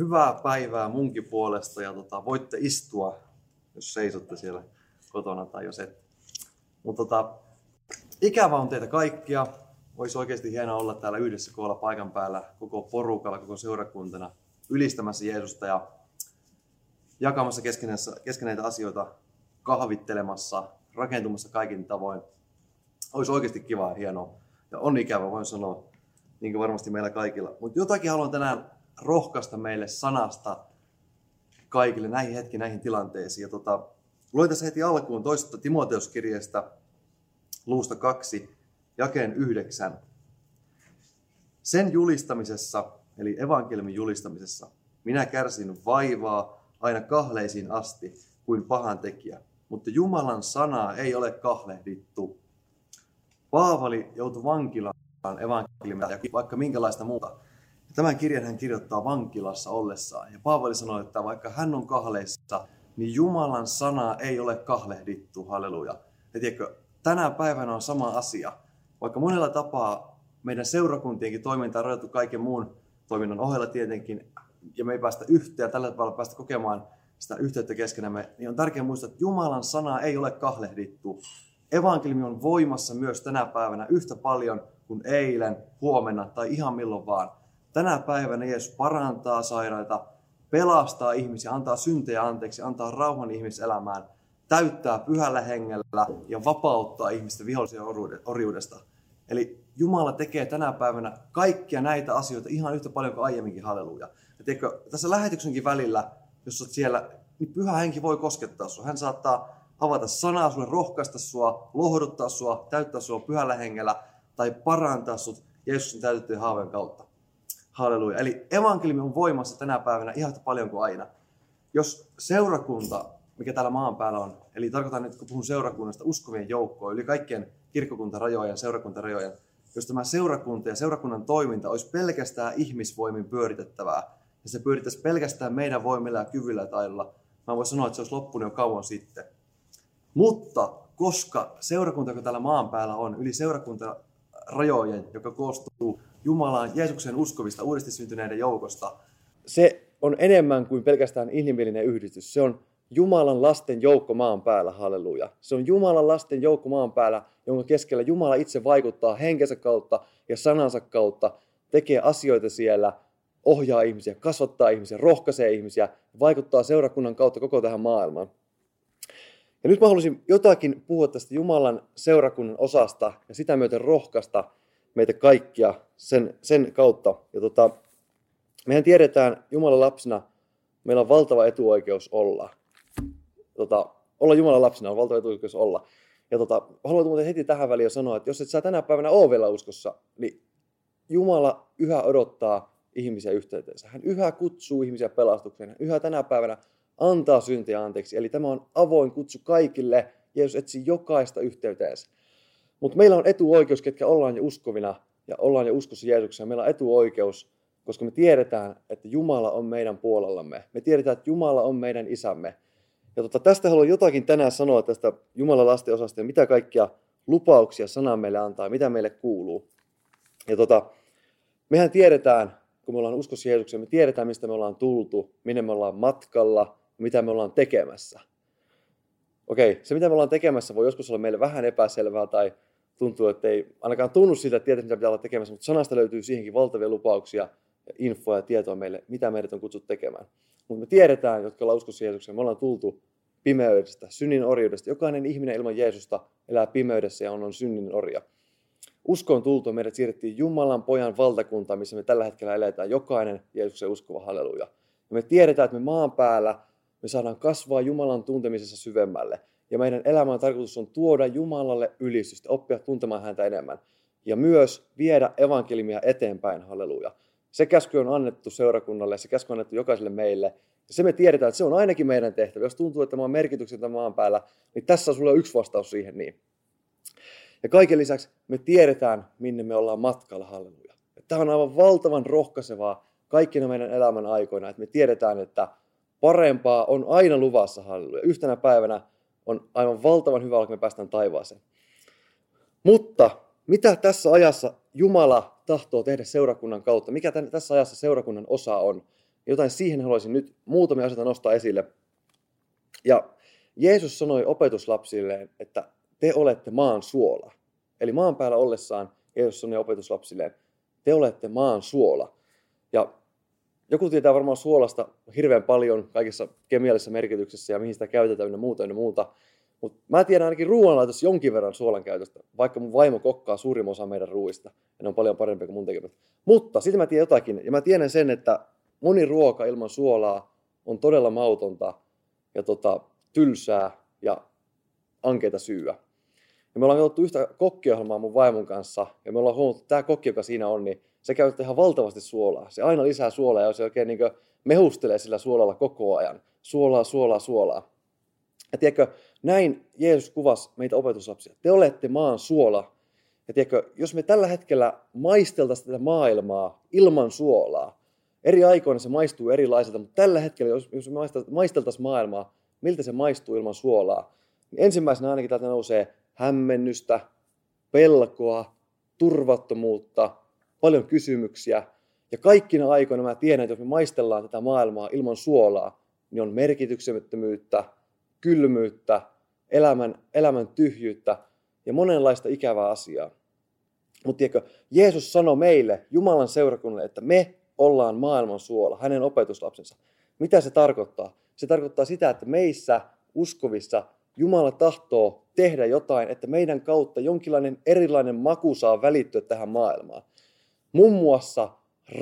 Hyvää päivää munkin puolesta ja tota, voitte istua, jos seisotte siellä kotona tai jos et. Mutta tota, ikävä on teitä kaikkia. Olisi oikeasti hienoa olla täällä yhdessä koolla paikan päällä koko porukalla, koko seurakuntana ylistämässä Jeesusta ja jakamassa keskenäitä asioita, kahvittelemassa, rakentumassa kaikin tavoin. Olisi oikeasti kiva ja hienoa. Ja on ikävä, voin sanoa, niin kuin varmasti meillä kaikilla. Mutta jotakin haluan tänään rohkaista meille sanasta kaikille näihin hetki, näihin tilanteisiin. Ja tota, luen tässä heti alkuun toista Timoteuskirjeestä luusta kaksi, jakeen yhdeksän. Sen julistamisessa, eli evankeliumin julistamisessa, minä kärsin vaivaa aina kahleisiin asti kuin pahan tekijä, mutta Jumalan sanaa ei ole kahlehdittu. Paavali joutui vankilaan evankeliumia ja vaikka minkälaista muuta. Tämän kirjan hän kirjoittaa vankilassa ollessaan. Ja Paavali sanoi, että vaikka hän on kahleissa, niin Jumalan sana ei ole kahlehdittu. Halleluja. Ja tiedätkö, tänä päivänä on sama asia. Vaikka monella tapaa meidän seurakuntienkin toiminta on rajoitettu kaiken muun toiminnan ohella tietenkin, ja me ei päästä yhteen ja tällä tavalla päästä kokemaan sitä yhteyttä keskenämme, niin on tärkeää muistaa, että Jumalan sana ei ole kahlehdittu. Evankeliumi on voimassa myös tänä päivänä yhtä paljon kuin eilen, huomenna tai ihan milloin vaan. Tänä päivänä Jeesus parantaa sairaita, pelastaa ihmisiä, antaa syntejä anteeksi, antaa rauhan ihmiselämään, täyttää pyhällä hengellä ja vapauttaa ihmistä vihollisen orjuudesta. Eli Jumala tekee tänä päivänä kaikkia näitä asioita ihan yhtä paljon kuin aiemminkin, halleluja. Ja tiedätkö, tässä lähetyksenkin välillä, jos olet siellä, niin pyhä henki voi koskettaa sinua. Hän saattaa avata sanaa sulle, rohkaista sua, lohduttaa sua, täyttää sua pyhällä hengellä tai parantaa sut Jeesuksen täytettyjen haavojen kautta. Halleluja. Eli evankeliumi on voimassa tänä päivänä ihan yhtä paljon kuin aina. Jos seurakunta, mikä täällä maan päällä on, eli tarkoitan nyt, kun puhun seurakunnasta, uskovien joukkoa, yli kaikkien kirkkokuntarajojen, seurakuntarajojen, jos tämä seurakunta ja seurakunnan toiminta olisi pelkästään ihmisvoimin pyöritettävää, ja se pyörittäisi pelkästään meidän voimilla ja kyvyllä ja mä voin sanoa, että se olisi loppunut jo kauan sitten. Mutta koska seurakunta, joka täällä maan päällä on, yli seurakuntarajojen, joka koostuu Jumalaan, Jeesuksen uskovista, uudesti syntyneiden joukosta, se on enemmän kuin pelkästään inhimillinen yhdistys. Se on Jumalan lasten joukko maan päällä, halleluja. Se on Jumalan lasten joukko maan päällä, jonka keskellä Jumala itse vaikuttaa henkensä kautta ja sanansa kautta, tekee asioita siellä, ohjaa ihmisiä, kasvattaa ihmisiä, rohkaisee ihmisiä, vaikuttaa seurakunnan kautta koko tähän maailmaan. Ja nyt mä haluaisin jotakin puhua tästä Jumalan seurakunnan osasta ja sitä myöten rohkaista meitä kaikkia sen, sen kautta. Ja tota, mehän tiedetään Jumalan lapsina, meillä on valtava etuoikeus olla. Tota, olla Jumalan lapsina on valtava etuoikeus olla. Ja tota, haluan muuten heti tähän väliin sanoa, että jos et sä tänä päivänä ole vielä uskossa, niin Jumala yhä odottaa ihmisiä yhteyteensä. Hän yhä kutsuu ihmisiä pelastukseen. Hän yhä tänä päivänä antaa syntiä anteeksi. Eli tämä on avoin kutsu kaikille. Jeesus etsii jokaista yhteyteensä. Mutta meillä on etuoikeus, ketkä ollaan jo uskovina ja ollaan jo uskossa Jeesukseen. Meillä on etuoikeus, koska me tiedetään, että Jumala on meidän puolellamme. Me tiedetään, että Jumala on meidän isämme. Ja tota, tästä haluan jotakin tänään sanoa tästä Jumalan lasten osasta ja mitä kaikkia lupauksia sana meille antaa, mitä meille kuuluu. Ja tota, mehän tiedetään, kun me ollaan uskossa Jeesukseen, me tiedetään, mistä me ollaan tultu, minne me ollaan matkalla, mitä me ollaan tekemässä. Okei, se mitä me ollaan tekemässä voi joskus olla meille vähän epäselvää tai tuntuu, että ei ainakaan tunnu siltä, että tietää, mitä pitää olla tekemässä, mutta sanasta löytyy siihenkin valtavia lupauksia, infoa ja tietoa meille, mitä meidät on kutsuttu tekemään. Mutta me tiedetään, jotka ollaan uskossa Jeesukseen, me ollaan tultu pimeydestä, synnin orjuudesta. Jokainen ihminen ilman Jeesusta elää pimeydessä ja on, on synnin orja. Uskon tultua meidät siirrettiin Jumalan pojan valtakuntaan, missä me tällä hetkellä eletään. Jokainen Jeesuksen uskova, halleluja. Ja me tiedetään, että me maan päällä me saadaan kasvaa Jumalan tuntemisessa syvemmälle. Ja meidän elämän tarkoitus on tuoda Jumalalle ylistystä, oppia tuntemaan häntä enemmän. Ja myös viedä evankeliumia eteenpäin, halleluja. Se käsky on annettu seurakunnalle, se käsky on annettu jokaiselle meille. Ja se me tiedetään, että se on ainakin meidän tehtävä. Jos tuntuu, että mä oon merkityksettä maan päällä, niin tässä on sulle yksi vastaus siihen niin. Ja kaiken lisäksi me tiedetään, minne me ollaan matkalla, halleluja. Tämä on aivan valtavan rohkaisevaa kaikkina meidän elämän aikoina, että me tiedetään, että parempaa on aina luvassa, halleluja. Yhtenä päivänä on aivan valtavan hyvä, kun me päästään taivaaseen. Mutta mitä tässä ajassa Jumala tahtoo tehdä seurakunnan kautta? Mikä tässä ajassa seurakunnan osa on? jotain siihen haluaisin nyt muutamia asioita nostaa esille. Ja Jeesus sanoi opetuslapsilleen, että te olette maan suola. Eli maan päällä ollessaan Jeesus sanoi opetuslapsilleen, te olette maan suola. Ja joku tietää varmaan suolasta hirveän paljon kaikissa kemiallisissa merkityksissä ja mihin sitä käytetään ja muuta ja muuta. Mutta mä tiedän ainakin ruoanlaitossa jonkin verran suolan käytöstä, vaikka mun vaimo kokkaa suurimman osa meidän ruuista. Ja ne on paljon parempia kuin mun tekemät. Mutta sitten mä tiedän jotakin, ja mä tiedän sen, että moni ruoka ilman suolaa on todella mautonta ja tota, tylsää ja ankeita syyä. Ja me ollaan katsottu yhtä kokkiohjelmaa mun vaimon kanssa, ja me ollaan huomattu, että tämä kokki, joka siinä on, niin se käyttää ihan valtavasti suolaa. Se aina lisää suolaa, ja se oikein niin mehustelee sillä suolalla koko ajan. Suolaa, suolaa, suolaa. Ja tiedätkö, näin Jeesus kuvasi meitä opetuslapsia. Te olette maan suola. Ja tiedätkö, jos me tällä hetkellä maisteltaisiin tätä maailmaa ilman suolaa, eri aikoina se maistuu erilaiselta, mutta tällä hetkellä, jos, jos me maisteltaisiin maailmaa, miltä se maistuu ilman suolaa, niin ensimmäisenä ainakin täältä nousee hämmennystä, pelkoa, turvattomuutta, paljon kysymyksiä. Ja kaikkina aikoina mä tiedän, että jos me maistellaan tätä maailmaa ilman suolaa, niin on merkityksettömyyttä, kylmyyttä, elämän, elämän tyhjyyttä ja monenlaista ikävää asiaa. Mutta tiedätkö, Jeesus sanoi meille, Jumalan seurakunnalle, että me ollaan maailman suola, hänen opetuslapsensa. Mitä se tarkoittaa? Se tarkoittaa sitä, että meissä uskovissa Jumala tahtoo tehdä jotain, että meidän kautta jonkinlainen erilainen maku saa välittyä tähän maailmaan. Muun muassa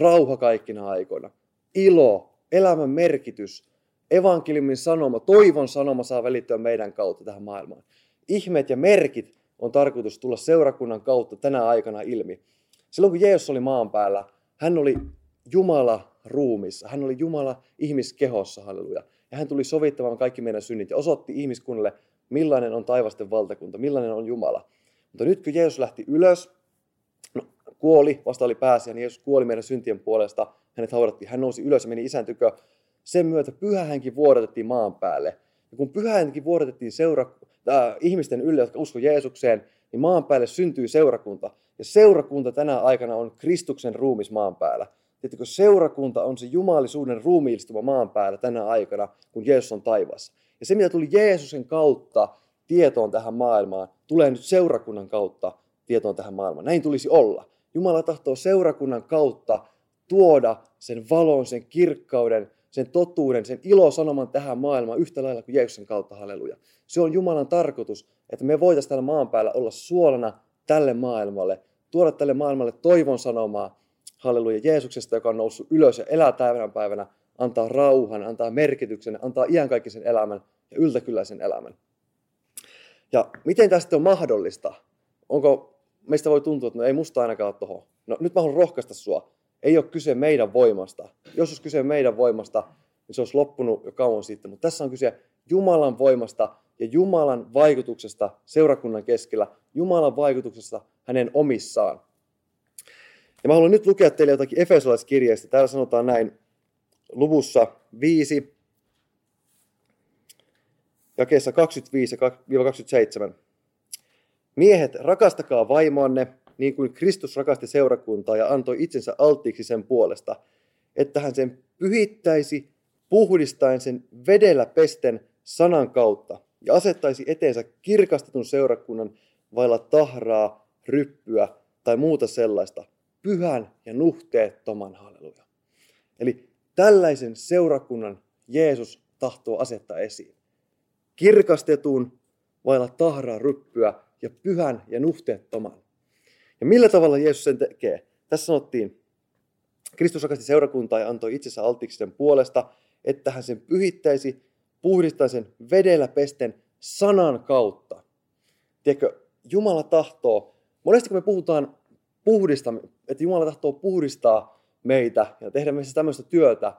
rauha kaikkina aikoina, ilo, elämän merkitys, evankeliumin sanoma, toivon sanoma saa välittyä meidän kautta tähän maailmaan. Ihmeet ja merkit on tarkoitus tulla seurakunnan kautta tänä aikana ilmi. Silloin kun Jeesus oli maan päällä, hän oli Jumala ruumissa, hän oli Jumala ihmiskehossa, halleluja. Ja hän tuli sovittamaan kaikki meidän synnit ja osoitti ihmiskunnalle, millainen on taivasten valtakunta, millainen on Jumala. Mutta nyt kun Jeesus lähti ylös, kuoli, vasta oli pääsi, ja Jeesus kuoli meidän syntien puolesta, hänet haudattiin, hän nousi ylös ja meni isän tykö, sen myötä pyhähänkin vuodatettiin maan päälle. Ja kun pyhähänkin vuodatettiin seura, äh, ihmisten ylle, jotka usko Jeesukseen, niin maan päälle syntyy seurakunta. Ja seurakunta tänä aikana on Kristuksen ruumis maan päällä. Tiedätkö, seurakunta on se jumalisuuden ruumiillistuma maan päällä tänä aikana, kun Jeesus on taivaassa. Ja se, mitä tuli Jeesuksen kautta tietoon tähän maailmaan, tulee nyt seurakunnan kautta tietoon tähän maailmaan. Näin tulisi olla. Jumala tahtoo seurakunnan kautta tuoda sen valon, sen kirkkauden, sen totuuden, sen ilosanoman tähän maailmaan yhtä lailla kuin Jeesuksen kautta, halleluja. Se on Jumalan tarkoitus, että me voitaisiin täällä maan päällä olla suolana tälle maailmalle, tuoda tälle maailmalle toivon sanomaa, halleluja, Jeesuksesta, joka on noussut ylös ja elää päivänä päivänä, antaa rauhan, antaa merkityksen, antaa iankaikkisen elämän ja yltäkylläisen elämän. Ja miten tästä on mahdollista? Onko, meistä voi tuntua, että no ei musta ainakaan ole tuohon. No nyt mä haluan rohkaista sua ei ole kyse meidän voimasta. Jos olisi kyse meidän voimasta, niin se olisi loppunut jo kauan sitten. Mutta tässä on kyse Jumalan voimasta ja Jumalan vaikutuksesta seurakunnan keskellä, Jumalan vaikutuksesta hänen omissaan. Ja mä haluan nyt lukea teille jotakin Efesolaiskirjeistä. Täällä sanotaan näin luvussa 5, jakeessa 25-27. Miehet, rakastakaa vaimoanne niin kuin Kristus rakasti seurakuntaa ja antoi itsensä alttiiksi sen puolesta, että hän sen pyhittäisi puhdistaen sen vedellä pesten sanan kautta ja asettaisi eteensä kirkastetun seurakunnan vailla tahraa, ryppyä tai muuta sellaista, pyhän ja nuhteettoman halleluja. Eli tällaisen seurakunnan Jeesus tahtoo asettaa esiin. Kirkastetun, vailla tahraa, ryppyä ja pyhän ja nuhteettoman. Ja millä tavalla Jeesus sen tekee? Tässä sanottiin, Kristus rakasti seurakuntaa ja antoi itsensä altiksi sen puolesta, että hän sen pyhittäisi, puhdistaisi sen vedellä pesten sanan kautta. Tiedätkö, Jumala tahtoo, monesti kun me puhutaan puhdista, että Jumala tahtoo puhdistaa meitä ja tehdä meissä tämmöistä työtä,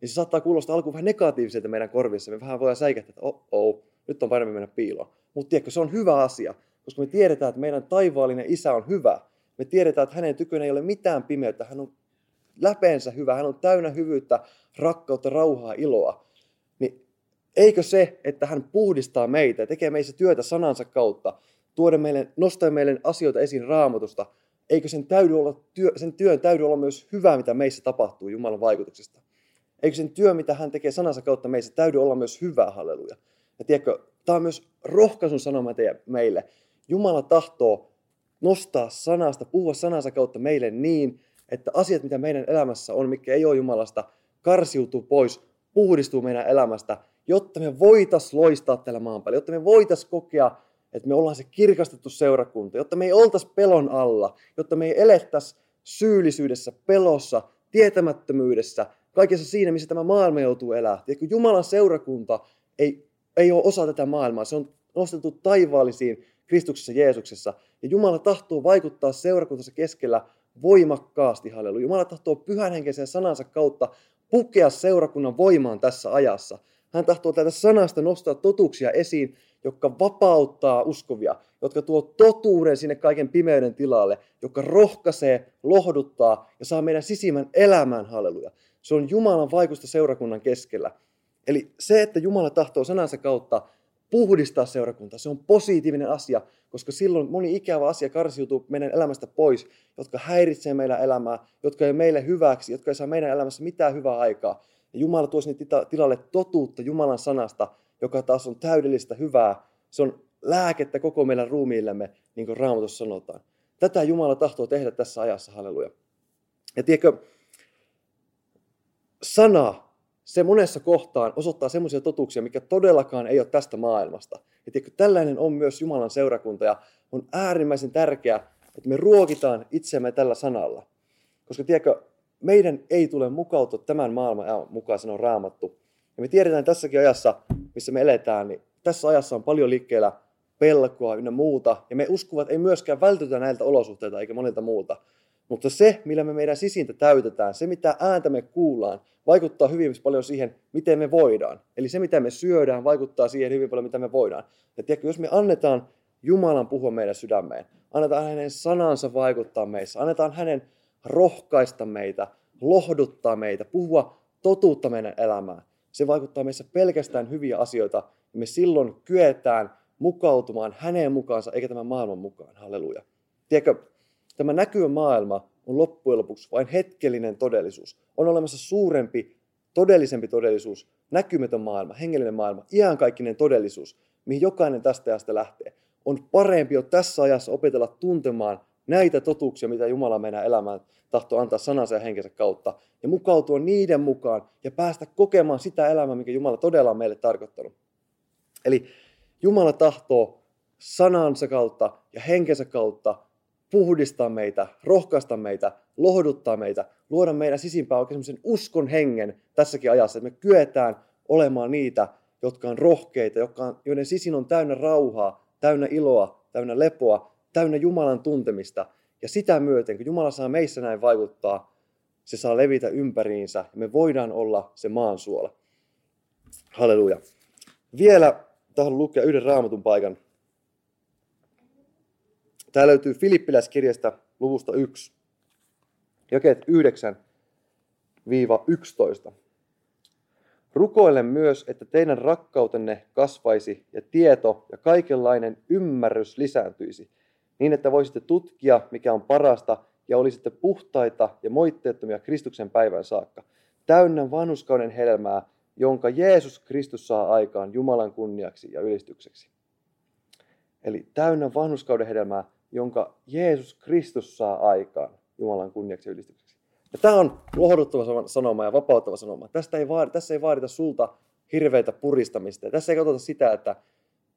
niin se saattaa kuulostaa alkuun vähän negatiiviselta meidän korvissa. Me vähän voidaan säikähtää, että oh, oh nyt on parempi mennä piiloon. Mutta tiedätkö, se on hyvä asia koska me tiedetään, että meidän taivaallinen isä on hyvä. Me tiedetään, että hänen tykönä ei ole mitään pimeyttä. Hän on läpeensä hyvä, hän on täynnä hyvyyttä, rakkautta, rauhaa, iloa. Niin eikö se, että hän puhdistaa meitä ja tekee meissä työtä sanansa kautta, tuoda meille, nostaa meille asioita esiin raamatusta, eikö sen, täydy olla työ, sen työn täydy olla myös hyvää, mitä meissä tapahtuu Jumalan vaikutuksesta? Eikö sen työ, mitä hän tekee sanansa kautta meissä, täydy olla myös hyvää, halleluja. Ja tiedätkö, tämä on myös rohkaisun sanoma meille. Jumala tahtoo nostaa sanasta, puhua sanansa kautta meille niin, että asiat, mitä meidän elämässä on, mikä ei ole Jumalasta, karsiutuu pois, puhdistuu meidän elämästä, jotta me voitais loistaa tällä maan päällä, jotta me voitais kokea, että me ollaan se kirkastettu seurakunta, jotta me ei oltaisi pelon alla, jotta me ei elettäisi syyllisyydessä, pelossa, tietämättömyydessä, kaikessa siinä, missä tämä maailma joutuu elämään. Tiedätkö, Jumalan seurakunta ei, ei ole osa tätä maailmaa, se on nostettu taivaallisiin Kristuksessa Jeesuksessa. Ja Jumala tahtoo vaikuttaa seurakuntansa keskellä voimakkaasti, halleluja. Jumala tahtoo pyhän henkisen sanansa kautta pukea seurakunnan voimaan tässä ajassa. Hän tahtoo tätä sanasta nostaa totuuksia esiin, jotka vapauttaa uskovia, jotka tuo totuuden sinne kaiken pimeyden tilalle, joka rohkaisee, lohduttaa ja saa meidän sisimmän elämään, halleluja. Se on Jumalan vaikusta seurakunnan keskellä. Eli se, että Jumala tahtoo sanansa kautta puhdistaa seurakuntaa, se on positiivinen asia, koska silloin moni ikävä asia karsiutuu meidän elämästä pois, jotka häiritsee meidän elämää, jotka ei meille hyväksi, jotka ei saa meidän elämässä mitään hyvää aikaa. Ja Jumala tuo sinne tilalle totuutta Jumalan sanasta, joka taas on täydellistä hyvää. Se on lääkettä koko meidän ruumiillemme, niin kuin Raamatussa sanotaan. Tätä Jumala tahtoo tehdä tässä ajassa, halleluja. Ja tiedätkö, sana, se monessa kohtaan osoittaa semmoisia totuuksia, mikä todellakaan ei ole tästä maailmasta. Ja tiedätkö, tällainen on myös Jumalan seurakunta ja on äärimmäisen tärkeää, että me ruokitaan itsemme tällä sanalla. Koska tiedätkö, meidän ei tule mukautua tämän maailman mukaan, sanoo raamattu. Ja me tiedetään tässäkin ajassa, missä me eletään, niin tässä ajassa on paljon liikkeellä pelkoa ynnä muuta. Ja me uskovat ei myöskään vältytä näiltä olosuhteilta eikä monilta muulta. Mutta se, millä me meidän sisintä täytetään, se mitä ääntä me kuullaan, vaikuttaa hyvin paljon siihen, miten me voidaan. Eli se, mitä me syödään, vaikuttaa siihen hyvin paljon, mitä me voidaan. Ja tiedätkö, jos me annetaan Jumalan puhua meidän sydämeen, annetaan hänen sanansa vaikuttaa meissä, annetaan hänen rohkaista meitä, lohduttaa meitä, puhua totuutta meidän elämään, se vaikuttaa meissä pelkästään hyviä asioita, ja me silloin kyetään mukautumaan häneen mukaansa, eikä tämän maailman mukaan. Halleluja. Tiedätkö, Tämä näkyvä maailma on loppujen lopuksi vain hetkellinen todellisuus. On olemassa suurempi, todellisempi todellisuus, näkymätön maailma, hengellinen maailma, iankaikkinen todellisuus, mihin jokainen tästä ajasta lähtee. On parempi jo tässä ajassa opetella tuntemaan näitä totuuksia, mitä Jumala meidän elämään tahtoo antaa sanansa ja henkensä kautta, ja mukautua niiden mukaan ja päästä kokemaan sitä elämää, mikä Jumala todella on meille tarkoittanut. Eli Jumala tahtoo sanansa kautta ja henkensä kautta puhdistaa meitä, rohkaista meitä, lohduttaa meitä, luoda meidän sisimpään oikein uskon hengen tässäkin ajassa, että me kyetään olemaan niitä, jotka on rohkeita, jotka on, joiden sisin on täynnä rauhaa, täynnä iloa, täynnä lepoa, täynnä Jumalan tuntemista. Ja sitä myöten, kun Jumala saa meissä näin vaikuttaa, se saa levitä ympäriinsä ja me voidaan olla se maansuola. Halleluja. Vielä tahdon lukea yhden raamatun paikan Tämä löytyy Filippiläiskirjasta luvusta 1, jakeet 9-11. Rukoilen myös, että teidän rakkautenne kasvaisi ja tieto ja kaikenlainen ymmärrys lisääntyisi, niin että voisitte tutkia, mikä on parasta, ja olisitte puhtaita ja moitteettomia Kristuksen päivän saakka, täynnä vanhuskauden helmää, jonka Jeesus Kristus saa aikaan Jumalan kunniaksi ja ylistykseksi. Eli täynnä vanhuskauden hedelmää, jonka Jeesus Kristus saa aikaan Jumalan kunniaksi ylistykseksi. Ja tämä on lohduttava sanoma ja vapauttava sanoma. Tästä ei vaadita, tässä ei vaadita sulta hirveitä puristamista. Ja tässä ei katsota sitä, että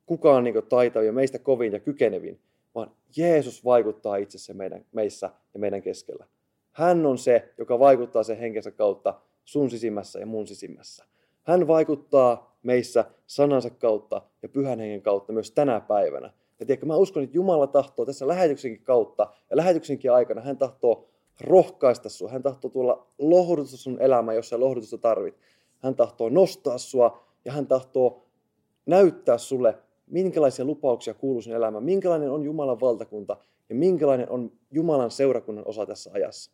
kuka on niin taitava ja meistä kovin ja kykenevin, vaan Jeesus vaikuttaa itsessä meidän, meissä ja meidän keskellä. Hän on se, joka vaikuttaa sen henkensä kautta sun sisimmässä ja mun sisimmässä. Hän vaikuttaa meissä sanansa kautta ja pyhän hengen kautta myös tänä päivänä. Ja tiedätkö, mä uskon, että Jumala tahtoo tässä lähetyksenkin kautta ja lähetyksenkin aikana, hän tahtoo rohkaista sua. Hän tahtoo tuolla lohdutusta sun elämään, jos sä lohdutusta tarvit. Hän tahtoo nostaa sua ja hän tahtoo näyttää sulle, minkälaisia lupauksia kuuluu sun elämään, minkälainen on Jumalan valtakunta ja minkälainen on Jumalan seurakunnan osa tässä ajassa.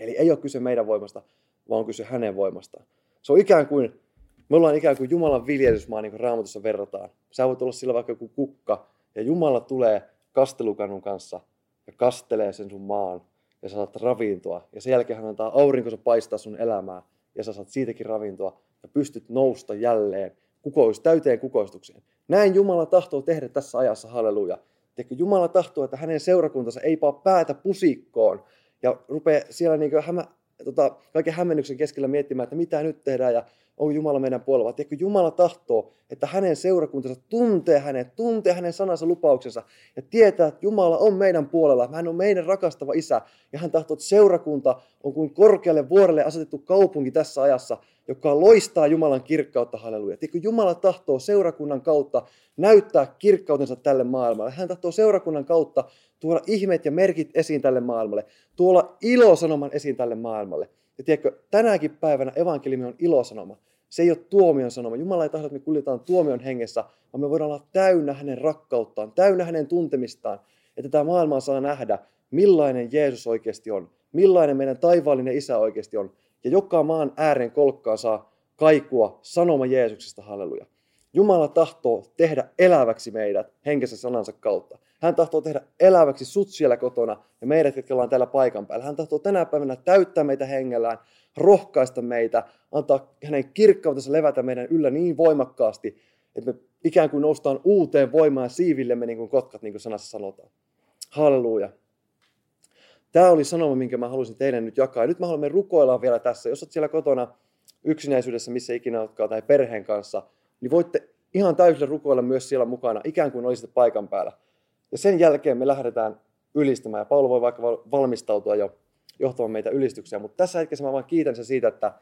Eli ei ole kyse meidän voimasta, vaan on kyse hänen voimastaan. Se on ikään kuin, me ollaan ikään kuin Jumalan viljelysmaa, niin kuin Raamatussa verrataan. Sä voit olla sillä vaikka joku kukka, ja Jumala tulee kastelukannun kanssa ja kastelee sen sun maan ja saat ravintoa. Ja sen jälkeen hän antaa aurinkonsa paistaa sun elämää. ja sä saat siitäkin ravintoa ja pystyt nousta jälleen kukois, täyteen kukoistukseen. Näin Jumala tahtoo tehdä tässä ajassa, halleluja. Tiedätkö, Jumala tahtoo, että hänen seurakuntansa ei paa päätä pusikkoon ja rupeaa siellä niin hämä, tota, kaiken hämmennyksen keskellä miettimään, että mitä nyt tehdään ja onko Jumala meidän puolella. Tiedätkö, Jumala tahtoo, että hänen seurakuntansa tuntee hänet, tuntee hänen sanansa lupauksensa ja tietää, että Jumala on meidän puolella. Hän on meidän rakastava isä ja hän tahtoo, että seurakunta on kuin korkealle vuorelle asetettu kaupunki tässä ajassa, joka loistaa Jumalan kirkkautta, halleluja. Tiedätkö, Jumala tahtoo seurakunnan kautta näyttää kirkkautensa tälle maailmalle. Hän tahtoo seurakunnan kautta tuoda ihmeet ja merkit esiin tälle maailmalle, tuolla ilosanoman esiin tälle maailmalle. Ja tiedätkö, tänäkin päivänä evankeliumi on ilosanoma. Se ei ole tuomion sanoma. Jumala ei tahdo, että me kuljetaan tuomion hengessä, vaan me voidaan olla täynnä hänen rakkauttaan, täynnä hänen tuntemistaan. Että tämä maailma saa nähdä, millainen Jeesus oikeasti on, millainen meidän taivaallinen isä oikeasti on. Ja joka maan ääreen kolkkaan saa kaikua sanoma Jeesuksesta, halleluja. Jumala tahtoo tehdä eläväksi meidät henkensä sanansa kautta. Hän tahtoo tehdä eläväksi sut siellä kotona ja meidät, jotka ollaan täällä paikan päällä. Hän tahtoo tänä päivänä täyttää meitä hengellään, rohkaista meitä, antaa hänen kirkkautensa levätä meidän yllä niin voimakkaasti, että me ikään kuin noustaan uuteen voimaan siivillemme niin kuin kotkat, niin kuin sanassa sanotaan. Halleluja. Tämä oli sanoma, minkä mä halusin teille nyt jakaa. Ja nyt mä haluan rukoilla vielä tässä. Jos olet siellä kotona yksinäisyydessä, missä ikinä oletkaan, tai perheen kanssa, niin voitte ihan täysillä rukoilla myös siellä mukana, ikään kuin olisitte paikan päällä. Ja sen jälkeen me lähdetään ylistämään. Ja Paulu voi vaikka valmistautua jo johtamaan meitä ylistyksiä. Mutta tässä hetkessä mä vaan kiitän sen siitä, että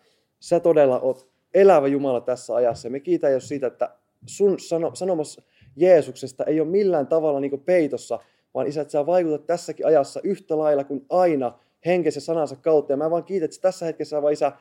sä todella oot elävä Jumala tässä ajassa. Ja me kiitän jo siitä, että sun sano, sanomassa Jeesuksesta ei ole millään tavalla niin peitossa, vaan isä, että sä vaikutat tässäkin ajassa yhtä lailla kuin aina henkensä sanansa kautta. Ja mä vaan kiitän, että tässä hetkessä vaan isä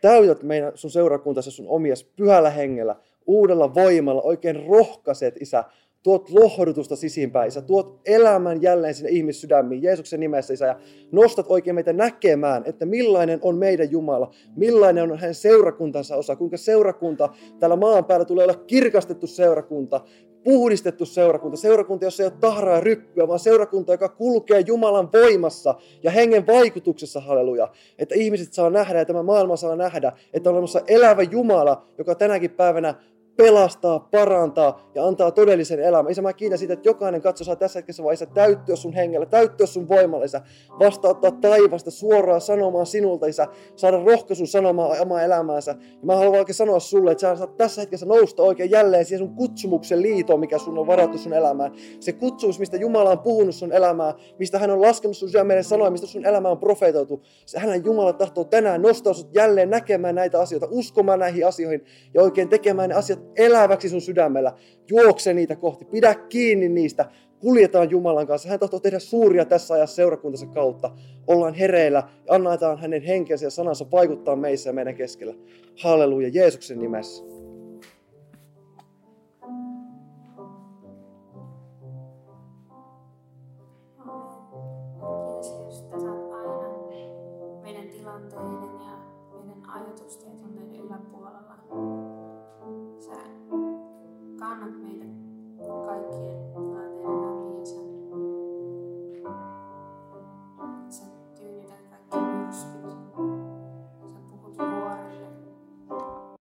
täytät meidän sun seurakuntasi sun omies pyhällä hengellä, uudella voimalla, oikein rohkaiset, Isä, tuot lohdutusta sisimpään, Isä, tuot elämän jälleen sinne ihmissydämiin Jeesuksen nimessä, Isä, ja nostat oikein meitä näkemään, että millainen on meidän Jumala, millainen on hänen seurakuntansa osa, kuinka seurakunta täällä maan päällä tulee olla kirkastettu seurakunta, puhdistettu seurakunta, seurakunta, jossa ei ole tahraa ryppyä, vaan seurakunta, joka kulkee Jumalan voimassa ja hengen vaikutuksessa, halleluja. Että ihmiset saa nähdä ja tämä maailma saa nähdä, että on olemassa elävä Jumala, joka tänäkin päivänä pelastaa, parantaa ja antaa todellisen elämän. Isä, mä kiitän siitä, että jokainen katso saa tässä hetkessä vaiheessa täyttyä sun hengellä, täyttyä sun voimalla, Isä. Vastauttaa taivasta suoraan sanomaan sinulta, Isä. Saada rohkaisun sanomaan omaa elämäänsä. Ja mä haluan oikein sanoa sulle, että sä saat tässä hetkessä nousta oikein jälleen siihen sun kutsumuksen liitoon, mikä sun on varattu sun elämään. Se kutsumus, mistä Jumala on puhunut sun elämää, mistä hän on laskenut sun sydämeen sanoa, mistä sun elämä on profeetoitu. Se hänen Jumala tahtoo tänään nostaa sut jälleen näkemään näitä asioita, uskomaan näihin asioihin ja oikein tekemään ne asiat eläväksi sun sydämellä. Juokse niitä kohti, pidä kiinni niistä, kuljetaan Jumalan kanssa. Hän tahtoo tehdä suuria tässä ajassa seurakuntansa kautta. Ollaan hereillä ja annetaan hänen henkensä ja sanansa vaikuttaa meissä ja meidän keskellä. Halleluja, Jeesuksen nimessä.